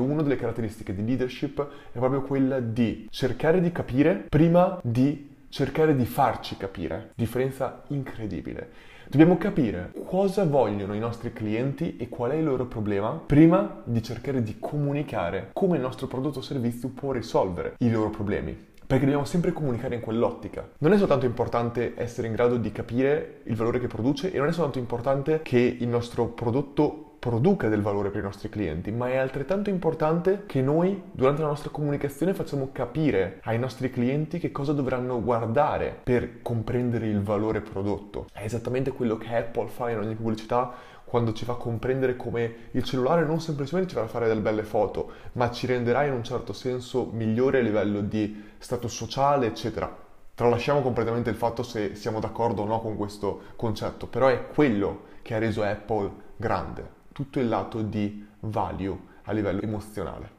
Una delle caratteristiche di leadership è proprio quella di cercare di capire prima di cercare di farci capire. Differenza incredibile. Dobbiamo capire cosa vogliono i nostri clienti e qual è il loro problema prima di cercare di comunicare come il nostro prodotto o servizio può risolvere i loro problemi perché dobbiamo sempre comunicare in quell'ottica. Non è soltanto importante essere in grado di capire il valore che produce e non è soltanto importante che il nostro prodotto produca del valore per i nostri clienti, ma è altrettanto importante che noi durante la nostra comunicazione facciamo capire ai nostri clienti che cosa dovranno guardare per comprendere il valore prodotto. È esattamente quello che Apple fa in ogni pubblicità quando ci fa comprendere come il cellulare non semplicemente ci farà fare delle belle foto, ma ci renderà in un certo senso migliore a livello di status sociale, eccetera. Tralasciamo completamente il fatto se siamo d'accordo o no con questo concetto, però è quello che ha reso Apple grande tutto il lato di value a livello emozionale.